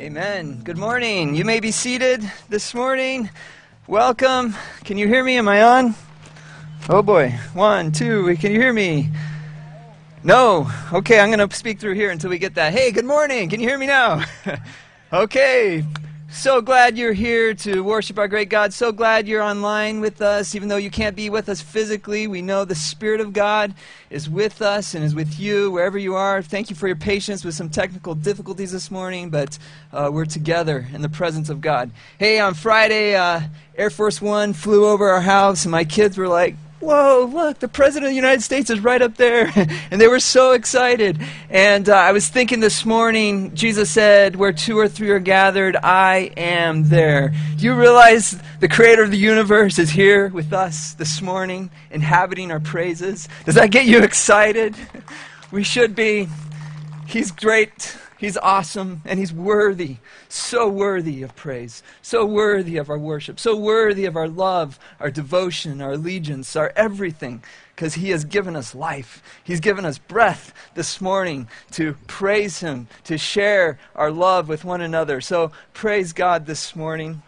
Amen. Good morning. You may be seated this morning. Welcome. Can you hear me? Am I on? Oh boy. One, two. Can you hear me? No. Okay, I'm going to speak through here until we get that. Hey, good morning. Can you hear me now? okay. So glad you're here to worship our great God. So glad you're online with us. Even though you can't be with us physically, we know the Spirit of God is with us and is with you wherever you are. Thank you for your patience with some technical difficulties this morning, but uh, we're together in the presence of God. Hey, on Friday, uh, Air Force One flew over our house, and my kids were like, whoa, look, the President of the United States is right up there. and they were so excited. And uh, I was thinking this morning, Jesus said, Where two or three are gathered, I am there. Do you realize the Creator of the universe is here with us this morning, inhabiting our praises? Does that get you excited? we should be. He's great. He's awesome and he's worthy, so worthy of praise, so worthy of our worship, so worthy of our love, our devotion, our allegiance, our everything, because he has given us life. He's given us breath this morning to praise him, to share our love with one another. So praise God this morning.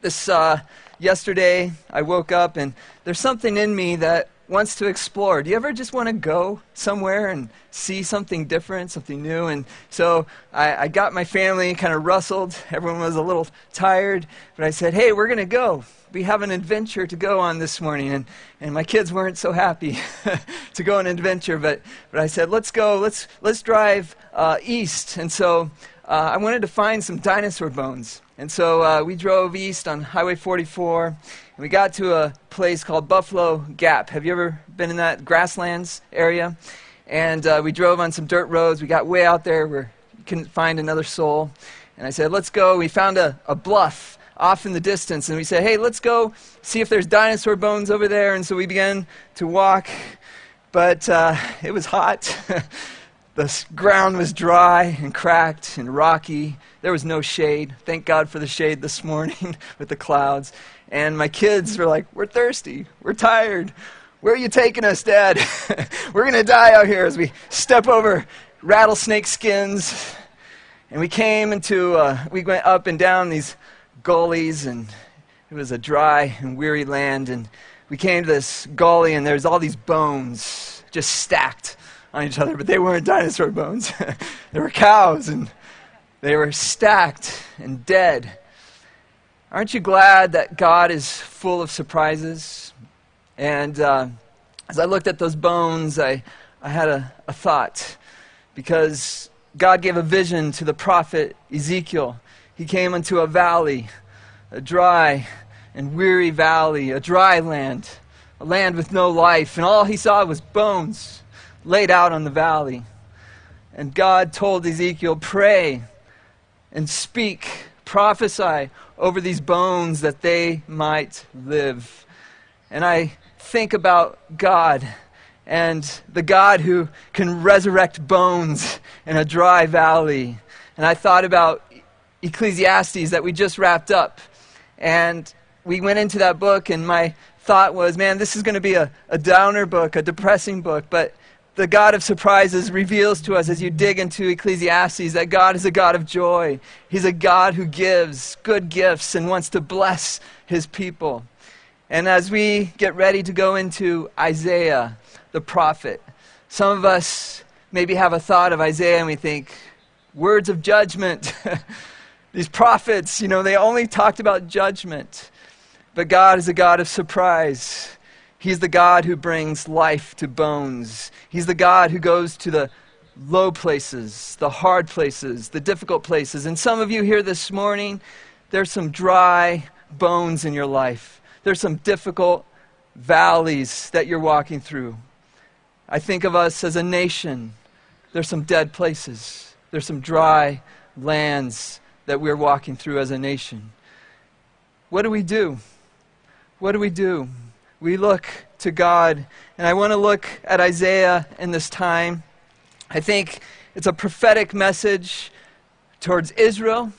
This uh, yesterday, I woke up and there's something in me that wants to explore. Do you ever just want to go somewhere and see something different, something new? And so I, I got my family kind of rustled. Everyone was a little tired, but I said, hey, we're going to go. We have an adventure to go on this morning. And, and my kids weren't so happy to go on an adventure, but, but I said, let's go, let's, let's drive uh, east. And so I wanted to find some dinosaur bones. And so uh, we drove east on Highway 44, and we got to a place called Buffalo Gap. Have you ever been in that grasslands area? And uh, we drove on some dirt roads. We got way out there you couldn't find another soul. And I said, let's go. We found a, a bluff off in the distance, and we said, hey, let's go see if there's dinosaur bones over there. And so we began to walk, but uh, it was hot. the ground was dry and cracked and rocky. There was no shade. Thank God for the shade this morning with the clouds. And my kids were like, We're thirsty. We're tired. Where are you taking us, Dad? we're going to die out here as we step over rattlesnake skins. And we came into, uh, we went up and down these gullies, and it was a dry and weary land. And we came to this gully, and there's all these bones just stacked on each other, but they weren't dinosaur bones. they were cows, and they were stacked and dead. Aren't you glad that God is full of surprises? And uh, as I looked at those bones, I, I had a, a thought because God gave a vision to the prophet Ezekiel. He came into a valley, a dry and weary valley, a dry land, a land with no life, and all he saw was bones laid out on the valley. And God told Ezekiel, Pray and speak, prophesy over these bones that they might live. And I think about God and the God who can resurrect bones in a dry valley. And I thought about Ecclesiastes that we just wrapped up. And we went into that book, and my thought was, man, this is going to be a, a downer book, a depressing book. But the God of surprises reveals to us as you dig into Ecclesiastes that God is a God of joy. He's a God who gives good gifts and wants to bless his people. And as we get ready to go into Isaiah, the prophet, some of us maybe have a thought of Isaiah and we think, words of judgment. These prophets, you know, they only talked about judgment. But God is a God of surprise. He's the God who brings life to bones. He's the God who goes to the low places, the hard places, the difficult places. And some of you here this morning, there's some dry bones in your life. There's some difficult valleys that you're walking through. I think of us as a nation. There's some dead places. There's some dry lands that we're walking through as a nation. What do we do? What do we do? We look to God. And I want to look at Isaiah in this time. I think it's a prophetic message towards Israel.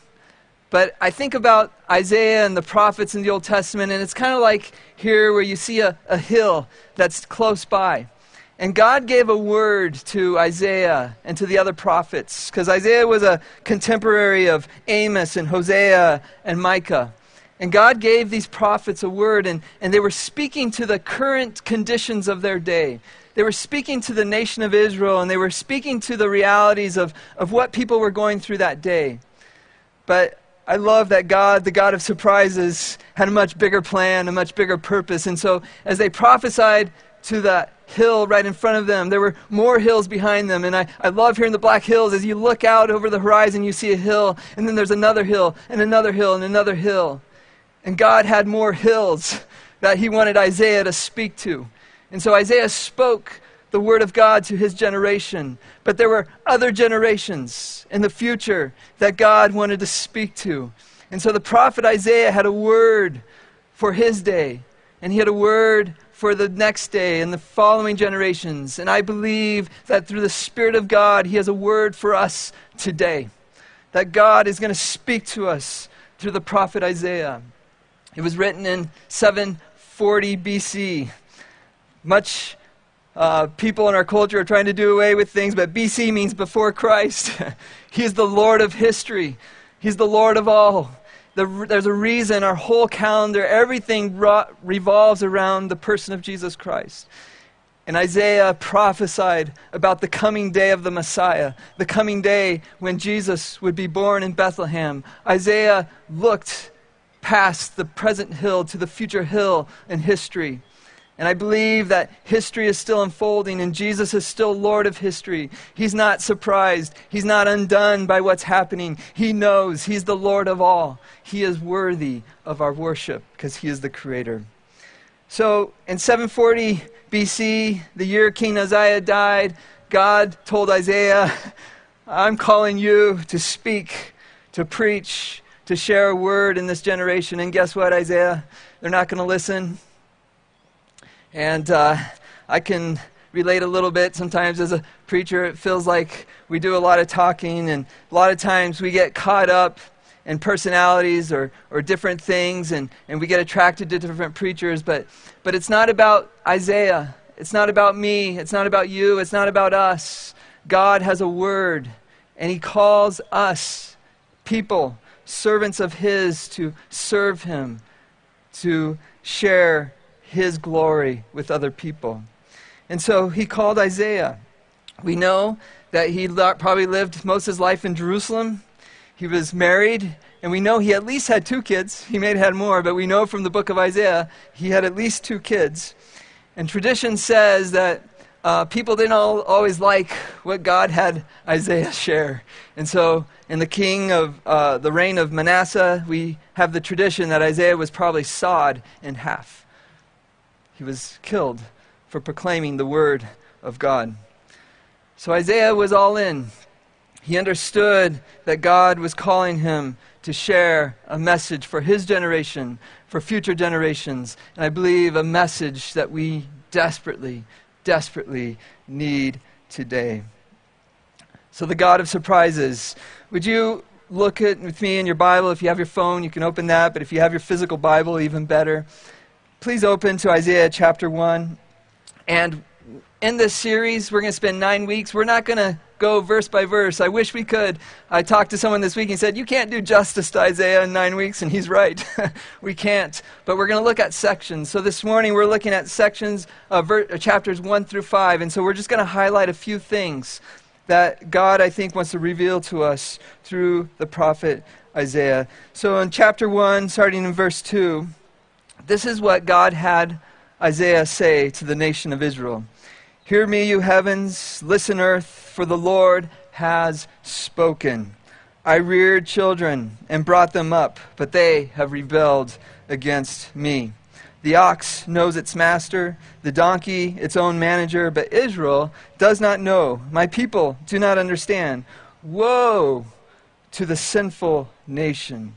But I think about Isaiah and the prophets in the Old Testament, and it's kind of like here where you see a, a hill that's close by. And God gave a word to Isaiah and to the other prophets, because Isaiah was a contemporary of Amos and Hosea and Micah. And God gave these prophets a word, and, and they were speaking to the current conditions of their day. They were speaking to the nation of Israel, and they were speaking to the realities of, of what people were going through that day. But I love that God, the God of surprises, had a much bigger plan, a much bigger purpose. And so, as they prophesied to that hill right in front of them. There were more hills behind them. And I, I love hearing the Black Hills, as you look out over the horizon, you see a hill, and then there's another hill, and another hill, and another hill. And God had more hills that He wanted Isaiah to speak to. And so Isaiah spoke the word of God to his generation. But there were other generations in the future that God wanted to speak to. And so the prophet Isaiah had a word for his day, and he had a word for the next day and the following generations. And I believe that through the Spirit of God, He has a word for us today. That God is going to speak to us through the prophet Isaiah. It was written in 740 BC. Much uh, people in our culture are trying to do away with things, but BC means before Christ. he is the Lord of history, He's the Lord of all the, there's a reason our whole calendar, everything revolves around the person of Jesus Christ. And Isaiah prophesied about the coming day of the Messiah, the coming day when Jesus would be born in Bethlehem. Isaiah looked past the present hill to the future hill in history. And I believe that history is still unfolding and Jesus is still Lord of history. He's not surprised. He's not undone by what's happening. He knows He's the Lord of all. He is worthy of our worship because He is the Creator. So in 740 BC, the year King Uzziah died, God told Isaiah, I'm calling you to speak, to preach, to share a word in this generation. And guess what, Isaiah? They're not going to listen. And uh, I can relate a little bit. Sometimes as a preacher, it feels like we do a lot of talking, and a lot of times we get caught up in personalities or, or different things, and, and we get attracted to different preachers. But, but it's not about Isaiah. It's not about me. It's not about you. It's not about us. God has a word, and He calls us, people, servants of His, to serve Him, to share his glory with other people. And so he called Isaiah. We know that he probably lived most of his life in Jerusalem. He was married, and we know he at least had two kids. He may have had more, but we know from the book of Isaiah he had at least two kids. And tradition says that uh, people didn't all, always like what God had Isaiah share. And so, in the king of uh, the reign of Manasseh, we have the tradition that Isaiah was probably sawed in half. He was killed for proclaiming the word of God. So Isaiah was all in. He understood that God was calling him to share a message for his generation, for future generations, and I believe a message that we desperately, desperately need today. So, the God of surprises, would you look at with me in your Bible? If you have your phone, you can open that, but if you have your physical Bible, even better. Please open to Isaiah chapter 1. And in this series, we're going to spend nine weeks. We're not going to go verse by verse. I wish we could. I talked to someone this week and he said, You can't do justice to Isaiah in nine weeks, and he's right. we can't. But we're going to look at sections. So this morning, we're looking at sections of ver- uh, chapters 1 through 5. And so we're just going to highlight a few things that God, I think, wants to reveal to us through the prophet Isaiah. So in chapter 1, starting in verse 2, this is what God had Isaiah say to the nation of Israel Hear me, you heavens, listen, earth, for the Lord has spoken. I reared children and brought them up, but they have rebelled against me. The ox knows its master, the donkey its own manager, but Israel does not know. My people do not understand. Woe to the sinful nation,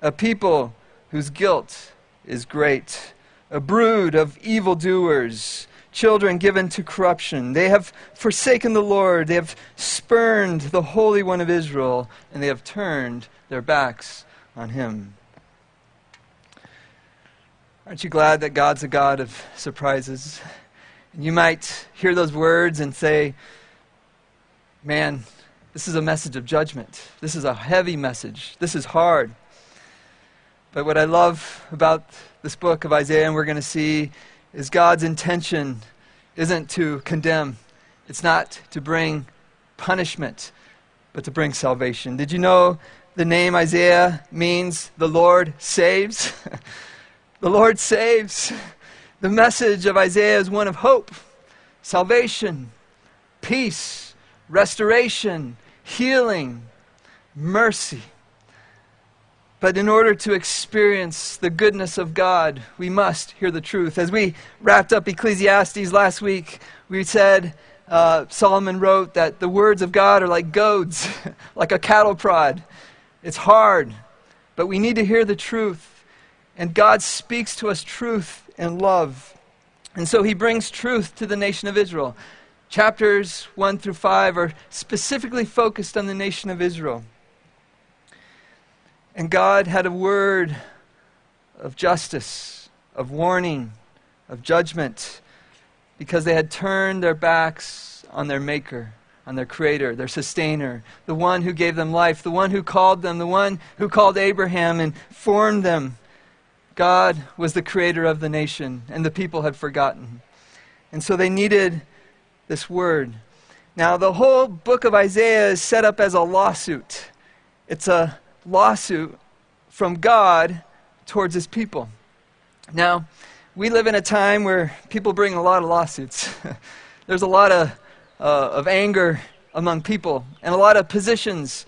a people whose guilt is great. A brood of evildoers, children given to corruption. They have forsaken the Lord. They have spurned the Holy One of Israel, and they have turned their backs on him. Aren't you glad that God's a God of surprises? You might hear those words and say, Man, this is a message of judgment. This is a heavy message. This is hard. But what I love about this book of Isaiah, and we're going to see, is God's intention isn't to condemn, it's not to bring punishment, but to bring salvation. Did you know the name Isaiah means the Lord saves? the Lord saves. The message of Isaiah is one of hope, salvation, peace, restoration, healing, mercy. But in order to experience the goodness of God, we must hear the truth. As we wrapped up Ecclesiastes last week, we said, uh, Solomon wrote that the words of God are like goads, like a cattle prod. It's hard, but we need to hear the truth. And God speaks to us truth and love. And so he brings truth to the nation of Israel. Chapters 1 through 5 are specifically focused on the nation of Israel. And God had a word of justice, of warning, of judgment, because they had turned their backs on their Maker, on their Creator, their Sustainer, the one who gave them life, the one who called them, the one who called Abraham and formed them. God was the Creator of the nation, and the people had forgotten. And so they needed this word. Now, the whole book of Isaiah is set up as a lawsuit. It's a lawsuit from God towards his people. Now, we live in a time where people bring a lot of lawsuits. There's a lot of, uh, of anger among people and a lot of positions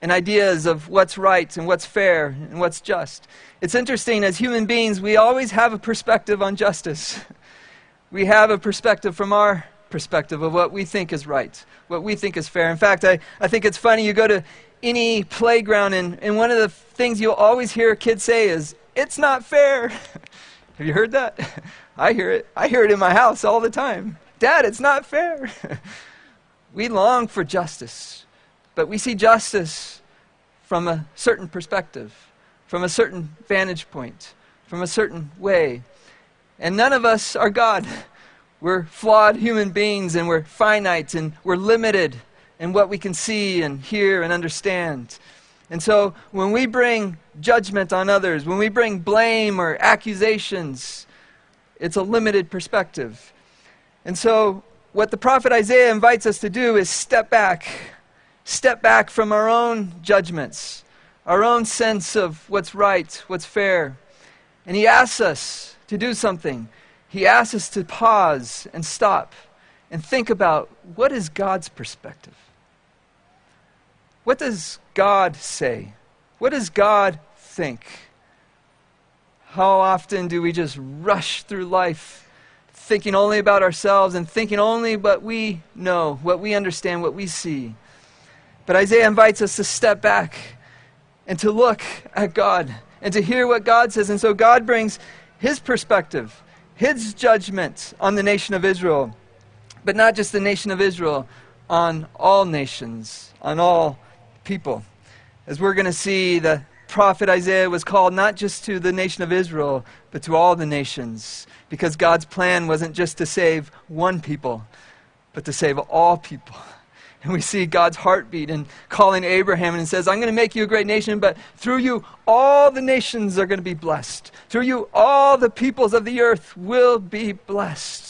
and ideas of what's right and what's fair and what's just. It's interesting, as human beings, we always have a perspective on justice. We have a perspective from our perspective of what we think is right, what we think is fair. In fact, I, I think it's funny, you go to any playground, and, and one of the things you'll always hear kids say is, It's not fair. Have you heard that? I hear it. I hear it in my house all the time. Dad, it's not fair. we long for justice, but we see justice from a certain perspective, from a certain vantage point, from a certain way. And none of us are God. We're flawed human beings and we're finite and we're limited in what we can see and hear and understand. And so when we bring judgment on others, when we bring blame or accusations, it's a limited perspective. And so what the prophet Isaiah invites us to do is step back, step back from our own judgments, our own sense of what's right, what's fair. And he asks us to do something he asks us to pause and stop and think about what is God's perspective? What does God say? What does God think? How often do we just rush through life thinking only about ourselves and thinking only what we know, what we understand, what we see? But Isaiah invites us to step back and to look at God and to hear what God says. And so God brings his perspective his judgment on the nation of Israel, but not just the nation of Israel, on all nations, on all people. As we're going to see, the prophet Isaiah was called not just to the nation of Israel, but to all the nations, because God's plan wasn't just to save one people, but to save all people. And we see God's heartbeat in calling Abraham and says, I'm going to make you a great nation, but through you, all the nations are going to be blessed. Through you, all the peoples of the earth will be blessed.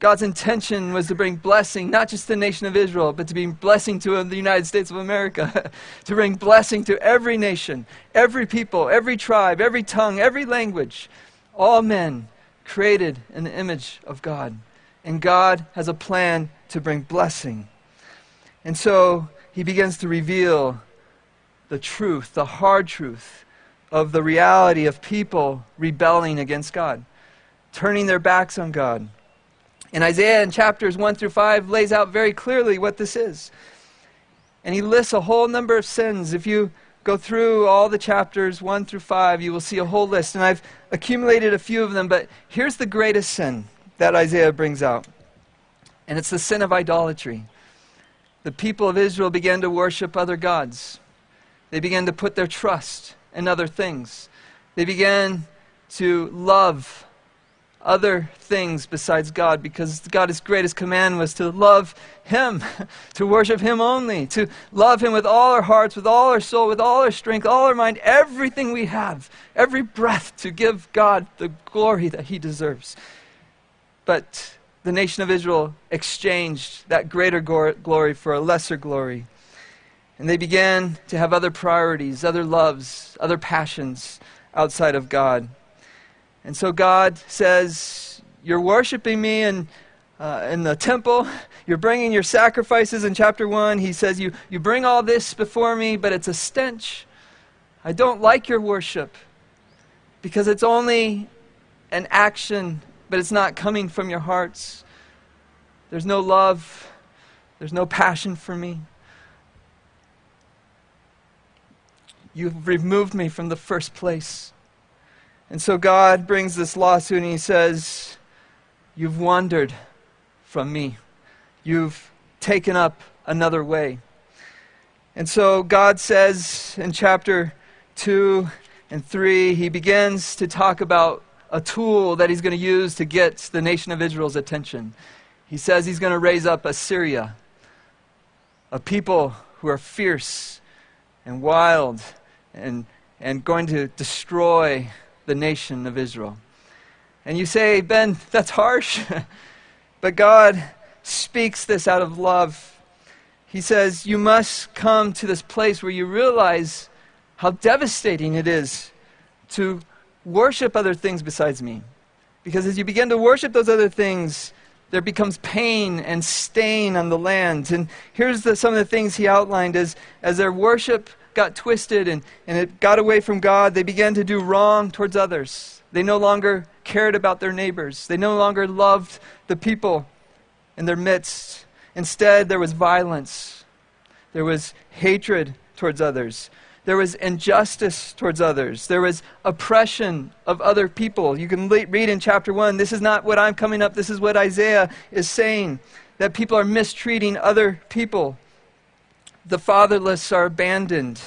God's intention was to bring blessing, not just to the nation of Israel, but to bring blessing to the United States of America, to bring blessing to every nation, every people, every tribe, every tongue, every language, all men created in the image of God. And God has a plan to bring blessing. And so he begins to reveal the truth, the hard truth of the reality of people rebelling against God, turning their backs on God. And Isaiah in chapters 1 through 5 lays out very clearly what this is. And he lists a whole number of sins. If you go through all the chapters 1 through 5, you will see a whole list. And I've accumulated a few of them, but here's the greatest sin that Isaiah brings out. And it's the sin of idolatry the people of Israel began to worship other gods. They began to put their trust in other things. They began to love other things besides God because God's greatest command was to love Him, to worship Him only, to love Him with all our hearts, with all our soul, with all our strength, all our mind, everything we have, every breath, to give God the glory that He deserves. But the nation of Israel exchanged that greater glory for a lesser glory. And they began to have other priorities, other loves, other passions outside of God. And so God says, You're worshiping me in, uh, in the temple. You're bringing your sacrifices in chapter 1. He says, you, you bring all this before me, but it's a stench. I don't like your worship because it's only an action, but it's not coming from your hearts. There's no love, there's no passion for me. You've removed me from the first place. And so God brings this lawsuit and he says, You've wandered from me. You've taken up another way. And so God says in chapter 2 and 3, he begins to talk about a tool that he's going to use to get the nation of Israel's attention. He says he's going to raise up Assyria, a people who are fierce and wild and, and going to destroy the nation of Israel. And you say, Ben, that's harsh. but God speaks this out of love. He says, You must come to this place where you realize how devastating it is to worship other things besides me. Because as you begin to worship those other things, there becomes pain and stain on the land. And here's the, some of the things he outlined as, as their worship got twisted and, and it got away from God, they began to do wrong towards others. They no longer cared about their neighbors, they no longer loved the people in their midst. Instead, there was violence, there was hatred towards others. There was injustice towards others. There was oppression of other people. You can le- read in chapter 1. This is not what I'm coming up, this is what Isaiah is saying that people are mistreating other people. The fatherless are abandoned.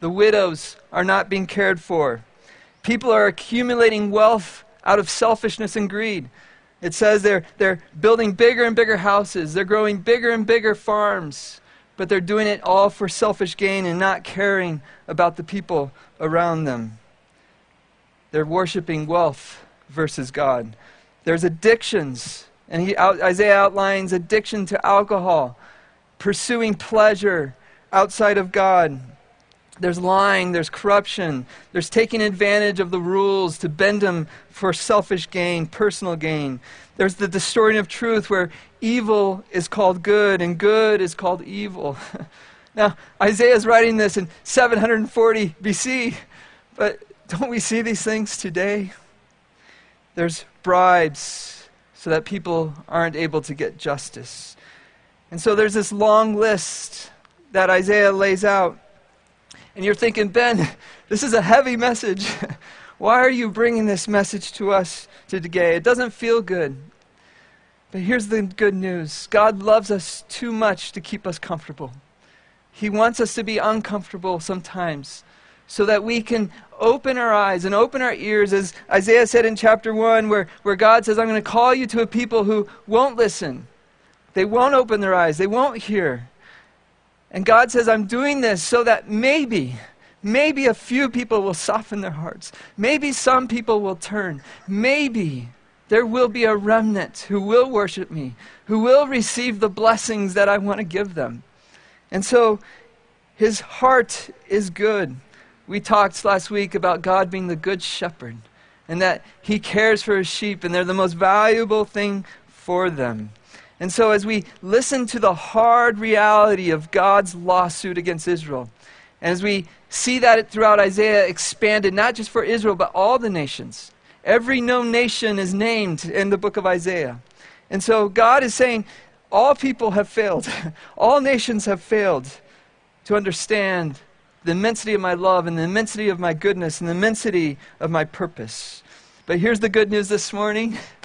The widows are not being cared for. People are accumulating wealth out of selfishness and greed. It says they're, they're building bigger and bigger houses, they're growing bigger and bigger farms, but they're doing it all for selfish gain and not caring about the people around them. They're worshiping wealth versus God. There's addictions, and he, Isaiah outlines addiction to alcohol, pursuing pleasure outside of God. There's lying, there's corruption, there's taking advantage of the rules to bend them for selfish gain, personal gain. There's the distorting of truth where evil is called good and good is called evil. now, Isaiah is writing this in 740 BC, but don't we see these things today? There's bribes so that people aren't able to get justice. And so there's this long list that Isaiah lays out. And you're thinking, Ben, this is a heavy message. Why are you bringing this message to us today? It doesn't feel good. But here's the good news God loves us too much to keep us comfortable. He wants us to be uncomfortable sometimes so that we can open our eyes and open our ears, as Isaiah said in chapter 1, where, where God says, I'm going to call you to a people who won't listen. They won't open their eyes, they won't hear. And God says, I'm doing this so that maybe, maybe a few people will soften their hearts. Maybe some people will turn. Maybe there will be a remnant who will worship me, who will receive the blessings that I want to give them. And so his heart is good. We talked last week about God being the good shepherd and that he cares for his sheep and they're the most valuable thing for them. And so, as we listen to the hard reality of God's lawsuit against Israel, and as we see that throughout Isaiah expanded, not just for Israel, but all the nations, every known nation is named in the book of Isaiah. And so, God is saying, all people have failed, all nations have failed to understand the immensity of my love and the immensity of my goodness and the immensity of my purpose. But here's the good news this morning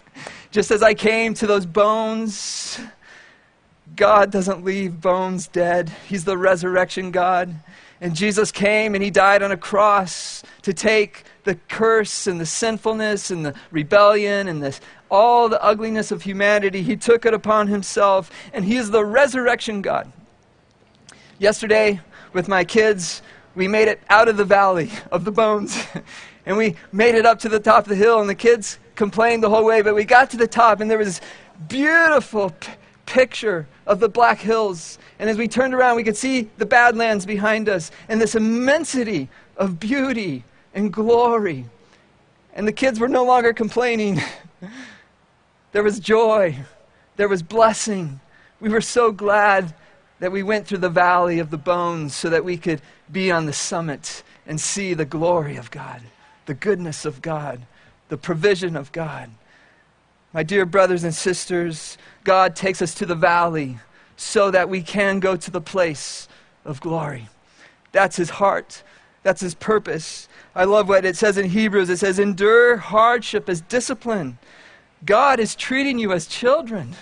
just as I came to those bones, God doesn't leave bones dead. He's the resurrection God. And Jesus came and he died on a cross to take the curse and the sinfulness and the rebellion and this, all the ugliness of humanity. He took it upon himself, and he is the resurrection God. Yesterday, with my kids, we made it out of the valley of the bones. and we made it up to the top of the hill, and the kids complained the whole way, but we got to the top, and there was beautiful p- picture of the Black Hills. And as we turned around, we could see the Badlands behind us, and this immensity of beauty and glory. And the kids were no longer complaining. there was joy, there was blessing. We were so glad that we went through the valley of the bones so that we could be on the summit and see the glory of God, the goodness of God, the provision of God. My dear brothers and sisters, God takes us to the valley so that we can go to the place of glory. That's his heart. That's his purpose. I love what it says in Hebrews. It says, endure hardship as discipline. God is treating you as children.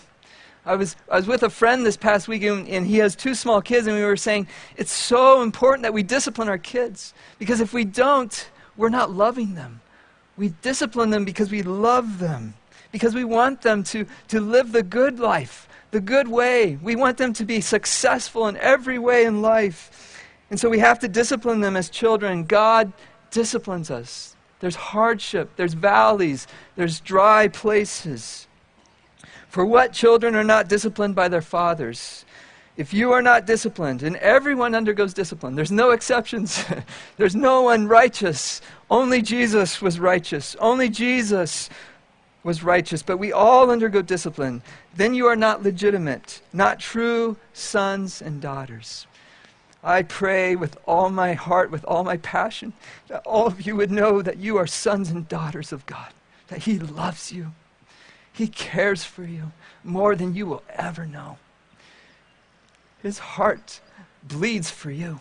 I was, I was with a friend this past week, and, and he has two small kids, and we were saying it's so important that we discipline our kids. Because if we don't, we're not loving them. We discipline them because we love them, because we want them to, to live the good life, the good way. We want them to be successful in every way in life. And so we have to discipline them as children. God disciplines us. There's hardship, there's valleys, there's dry places. For what children are not disciplined by their fathers? If you are not disciplined, and everyone undergoes discipline, there's no exceptions. there's no one righteous. Only Jesus was righteous. Only Jesus was righteous. But we all undergo discipline. Then you are not legitimate, not true sons and daughters. I pray with all my heart, with all my passion, that all of you would know that you are sons and daughters of God, that He loves you he cares for you more than you will ever know. His heart bleeds for you.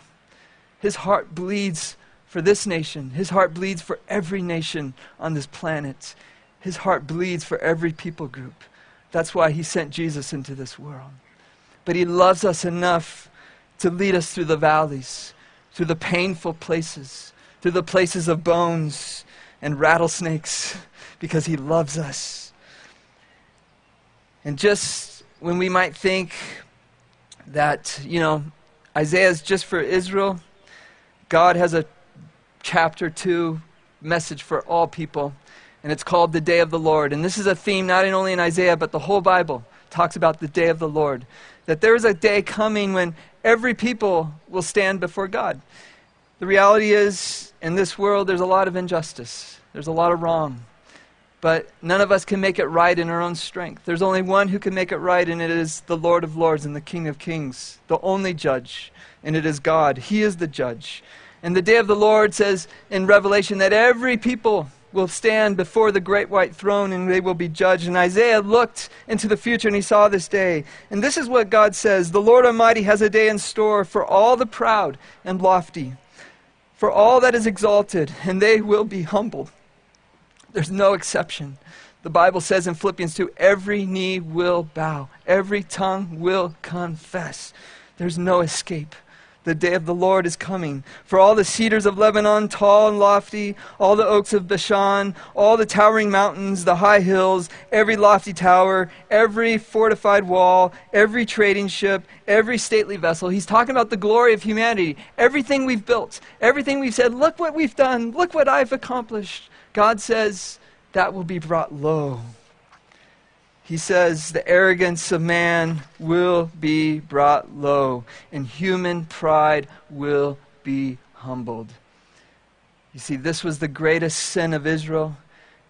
His heart bleeds for this nation. His heart bleeds for every nation on this planet. His heart bleeds for every people group. That's why he sent Jesus into this world. But he loves us enough to lead us through the valleys, through the painful places, through the places of bones and rattlesnakes, because he loves us. And just when we might think that, you know, Isaiah is just for Israel, God has a chapter 2 message for all people, and it's called the Day of the Lord. And this is a theme not only in Isaiah, but the whole Bible talks about the Day of the Lord. That there is a day coming when every people will stand before God. The reality is, in this world, there's a lot of injustice, there's a lot of wrong. But none of us can make it right in our own strength. There's only one who can make it right, and it is the Lord of Lords and the King of Kings, the only judge, and it is God. He is the judge. And the day of the Lord says in Revelation that every people will stand before the great white throne and they will be judged. And Isaiah looked into the future and he saw this day. And this is what God says The Lord Almighty has a day in store for all the proud and lofty, for all that is exalted, and they will be humbled. There's no exception. The Bible says in Philippians 2 every knee will bow, every tongue will confess. There's no escape. The day of the Lord is coming. For all the cedars of Lebanon, tall and lofty, all the oaks of Bashan, all the towering mountains, the high hills, every lofty tower, every fortified wall, every trading ship, every stately vessel. He's talking about the glory of humanity. Everything we've built, everything we've said, look what we've done, look what I've accomplished. God says that will be brought low. He says the arrogance of man will be brought low, and human pride will be humbled. You see, this was the greatest sin of Israel.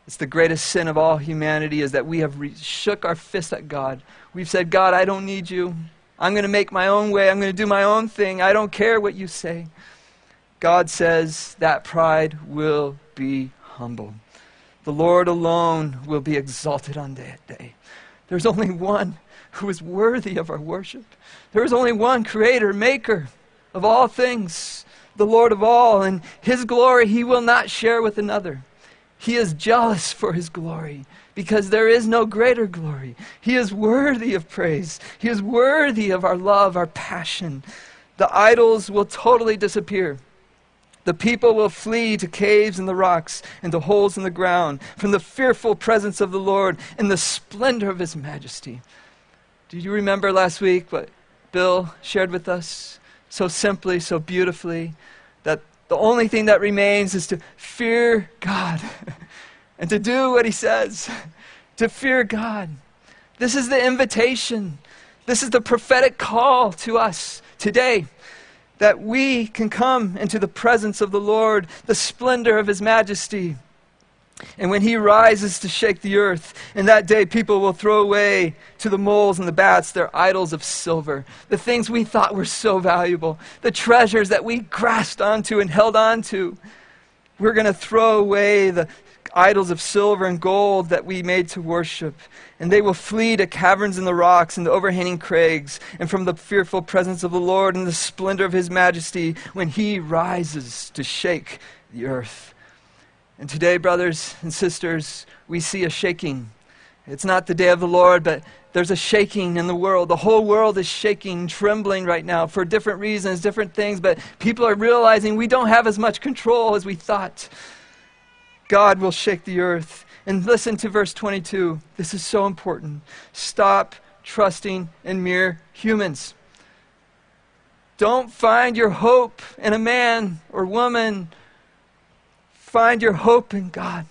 It's the greatest sin of all humanity is that we have re- shook our fist at God. We've said, God, I don't need you. I'm going to make my own way. I'm going to do my own thing. I don't care what you say. God says that pride will be humble. The Lord alone will be exalted on that day. There's only one who is worthy of our worship. There is only one creator, maker of all things, the Lord of all, and his glory he will not share with another. He is jealous for his glory because there is no greater glory. He is worthy of praise. He is worthy of our love, our passion. The idols will totally disappear. The people will flee to caves in the rocks and to holes in the ground from the fearful presence of the Lord and the splendor of his majesty. Do you remember last week what Bill shared with us so simply, so beautifully? That the only thing that remains is to fear God and to do what he says, to fear God. This is the invitation. This is the prophetic call to us today that we can come into the presence of the Lord, the splendor of his majesty. And when he rises to shake the earth, in that day people will throw away to the moles and the bats their idols of silver, the things we thought were so valuable, the treasures that we grasped onto and held onto. We're going to throw away the idols of silver and gold that we made to worship. And they will flee to caverns in the rocks and the overhanging crags, and from the fearful presence of the Lord and the splendor of his majesty when he rises to shake the earth. And today, brothers and sisters, we see a shaking. It's not the day of the Lord, but there's a shaking in the world. The whole world is shaking, trembling right now for different reasons, different things, but people are realizing we don't have as much control as we thought. God will shake the earth. And listen to verse 22. This is so important. Stop trusting in mere humans. Don't find your hope in a man or woman. Find your hope in God.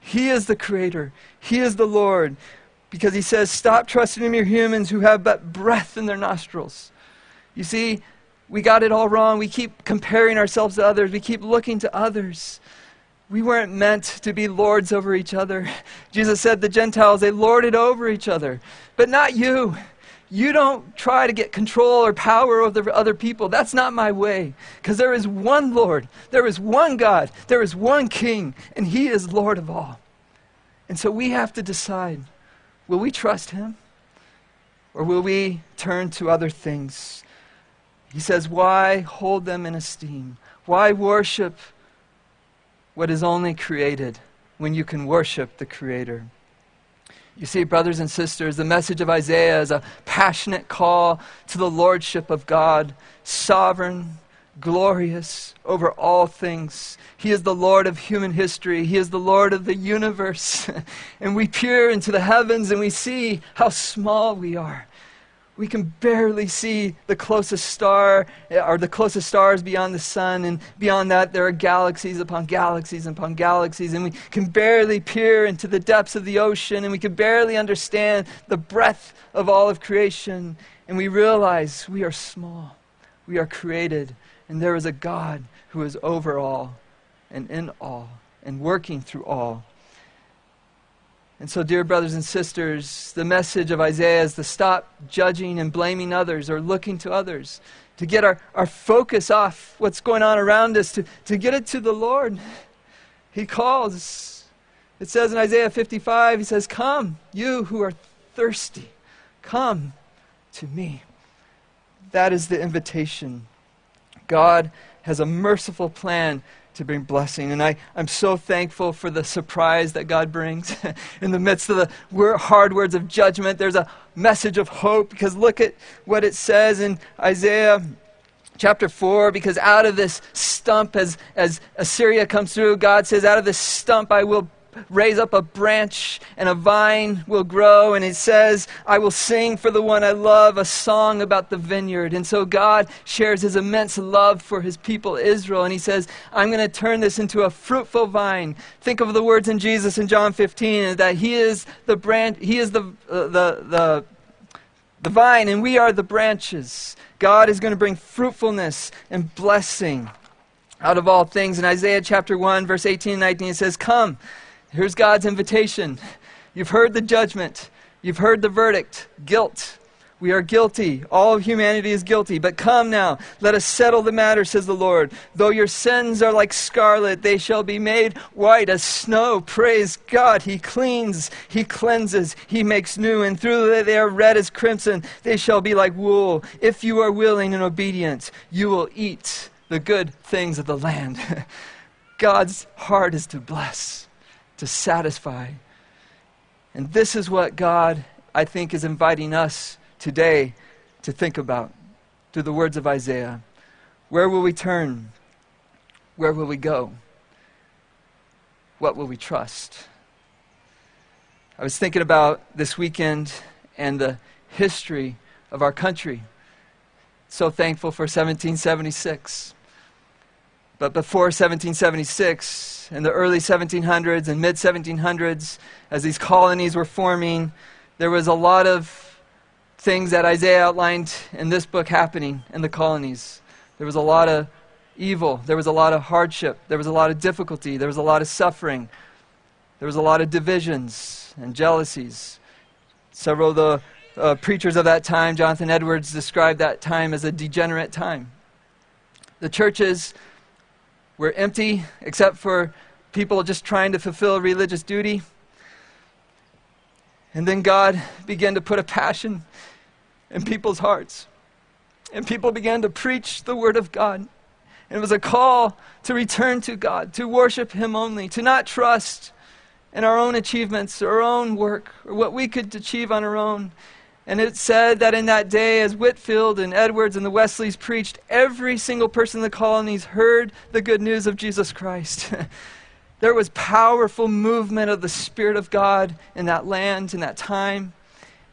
He is the Creator, He is the Lord. Because He says, Stop trusting in mere humans who have but breath in their nostrils. You see, we got it all wrong. We keep comparing ourselves to others, we keep looking to others. We weren't meant to be lords over each other. Jesus said the Gentiles, they lorded over each other, but not you. You don't try to get control or power over other people. That's not my way. Because there is one Lord, there is one God, there is one King, and He is Lord of all. And so we have to decide will we trust Him or will we turn to other things? He says, Why hold them in esteem? Why worship what is only created when you can worship the Creator. You see, brothers and sisters, the message of Isaiah is a passionate call to the lordship of God, sovereign, glorious over all things. He is the Lord of human history. He is the Lord of the universe. and we peer into the heavens and we see how small we are we can barely see the closest star eh, or the closest stars beyond the sun and beyond that there are galaxies upon galaxies upon galaxies and we can barely peer into the depths of the ocean and we can barely understand the breadth of all of creation and we realize we are small. We are created and there is a god who is over all and in all and working through all and so, dear brothers and sisters, the message of Isaiah is to stop judging and blaming others or looking to others, to get our, our focus off what's going on around us, to, to get it to the Lord. He calls. It says in Isaiah 55, He says, Come, you who are thirsty, come to me. That is the invitation. God has a merciful plan to bring blessing. And I, I'm so thankful for the surprise that God brings. In the midst of the hard words of judgment, there's a message of hope because look at what it says in Isaiah chapter 4 because out of this stump as, as assyria comes through god says out of this stump i will raise up a branch and a vine will grow. And it says, I will sing for the one I love a song about the vineyard. And so God shares his immense love for his people, Israel. And he says, I'm going to turn this into a fruitful vine. Think of the words in Jesus in John 15 that he is the branch, he is the, uh, the, the, the vine, and we are the branches. God is going to bring fruitfulness and blessing out of all things. In Isaiah chapter 1, verse 18 and 19, it says, Come, Here's God's invitation. You've heard the judgment, you've heard the verdict guilt. We are guilty. All of humanity is guilty. But come now, let us settle the matter, says the Lord. Though your sins are like scarlet, they shall be made white as snow. Praise God. He cleans, He cleanses, He makes new. And through they are red as crimson, they shall be like wool. If you are willing and obedient, you will eat the good things of the land. God's heart is to bless to satisfy. And this is what God, I think, is inviting us today to think about through the words of Isaiah. Where will we turn? where will we go? What will we trust? I was thinking about this weekend and the history of our country. So thankful for 1776. But before 1776, in the early 1700s and mid 1700s, as these colonies were forming, there was a lot of things that Isaiah outlined in this book happening in the colonies. There was a lot of evil, there was a lot of hardship, there was a lot of difficulty, there was a lot of suffering, there was a lot of divisions and jealousies. Several of the uh, preachers of that time, Jonathan Edwards, described that time as a degenerate time. The churches were empty except for people just trying to fulfill religious duty. And then God began to put a passion in people's hearts. And people began to preach the Word of God. And it was a call to return to God, to worship Him only, to not trust in our own achievements our own work or what we could achieve on our own. And it said that in that day, as Whitefield and Edwards and the Wesleys preached, every single person in the colonies heard the good news of Jesus Christ. there was powerful movement of the Spirit of God in that land, in that time.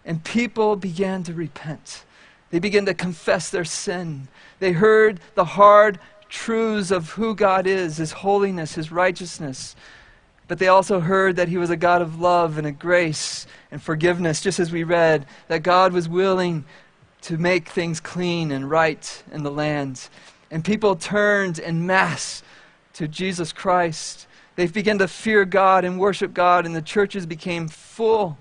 And people began to repent. They began to confess their sin. They heard the hard truths of who God is, His holiness, His righteousness. But they also heard that He was a God of love and a grace and forgiveness, just as we read, that God was willing to make things clean and right in the land. And people turned in mass to Jesus Christ. They began to fear God and worship God, and the churches became full,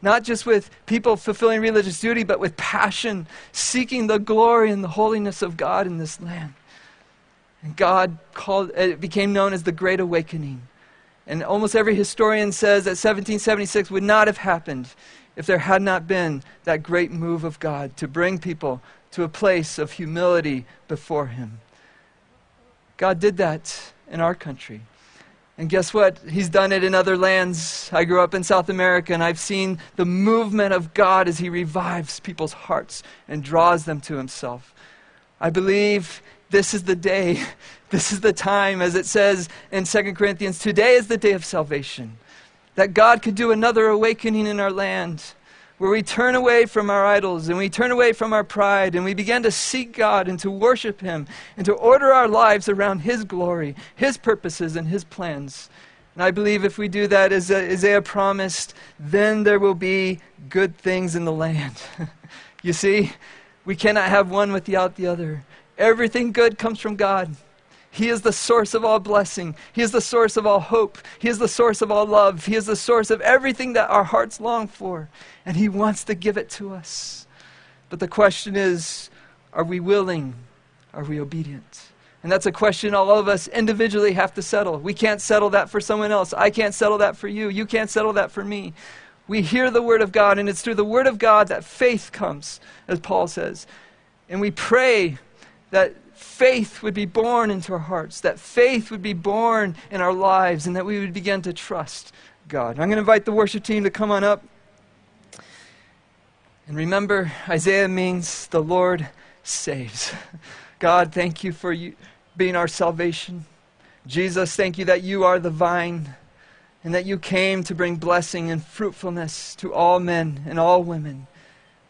not just with people fulfilling religious duty, but with passion, seeking the glory and the holiness of God in this land. And God called it became known as the Great Awakening. And almost every historian says that 1776 would not have happened if there had not been that great move of God to bring people to a place of humility before Him. God did that in our country. And guess what? He's done it in other lands. I grew up in South America and I've seen the movement of God as He revives people's hearts and draws them to Himself. I believe this is the day, this is the time, as it says in 2 Corinthians, today is the day of salvation. That God could do another awakening in our land where we turn away from our idols and we turn away from our pride and we begin to seek God and to worship Him and to order our lives around His glory, His purposes, and His plans. And I believe if we do that, as Isaiah promised, then there will be good things in the land. you see, we cannot have one without the other. Everything good comes from God. He is the source of all blessing. He is the source of all hope. He is the source of all love. He is the source of everything that our hearts long for. And He wants to give it to us. But the question is are we willing? Are we obedient? And that's a question all of us individually have to settle. We can't settle that for someone else. I can't settle that for you. You can't settle that for me. We hear the Word of God, and it's through the Word of God that faith comes, as Paul says. And we pray that faith would be born into our hearts, that faith would be born in our lives, and that we would begin to trust God. I'm going to invite the worship team to come on up. And remember, Isaiah means the Lord saves. God, thank you for you being our salvation. Jesus, thank you that you are the vine and that you came to bring blessing and fruitfulness to all men and all women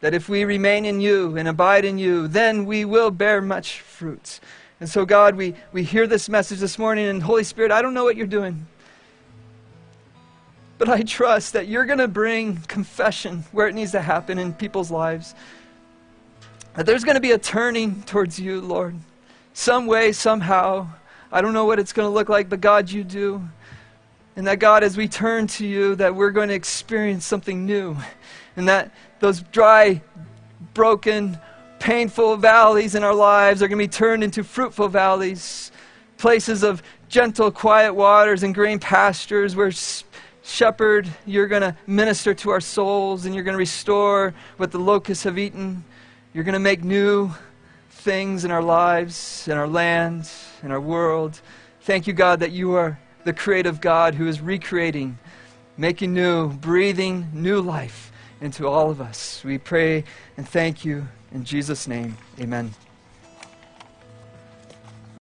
that if we remain in you and abide in you, then we will bear much fruit. And so, God, we, we hear this message this morning, and Holy Spirit, I don't know what you're doing. But I trust that you're going to bring confession where it needs to happen in people's lives. That there's going to be a turning towards you, Lord. Some way, somehow. I don't know what it's going to look like, but God, you do. And that, God, as we turn to you, that we're going to experience something new. And that those dry, broken, painful valleys in our lives are going to be turned into fruitful valleys, places of gentle, quiet waters and green pastures where shepherd, you're going to minister to our souls and you're going to restore what the locusts have eaten. You're going to make new things in our lives, in our land, in our world. Thank you, God, that you are the creative God who is recreating, making new, breathing new life into all of us. We pray and thank you in Jesus' name. Amen.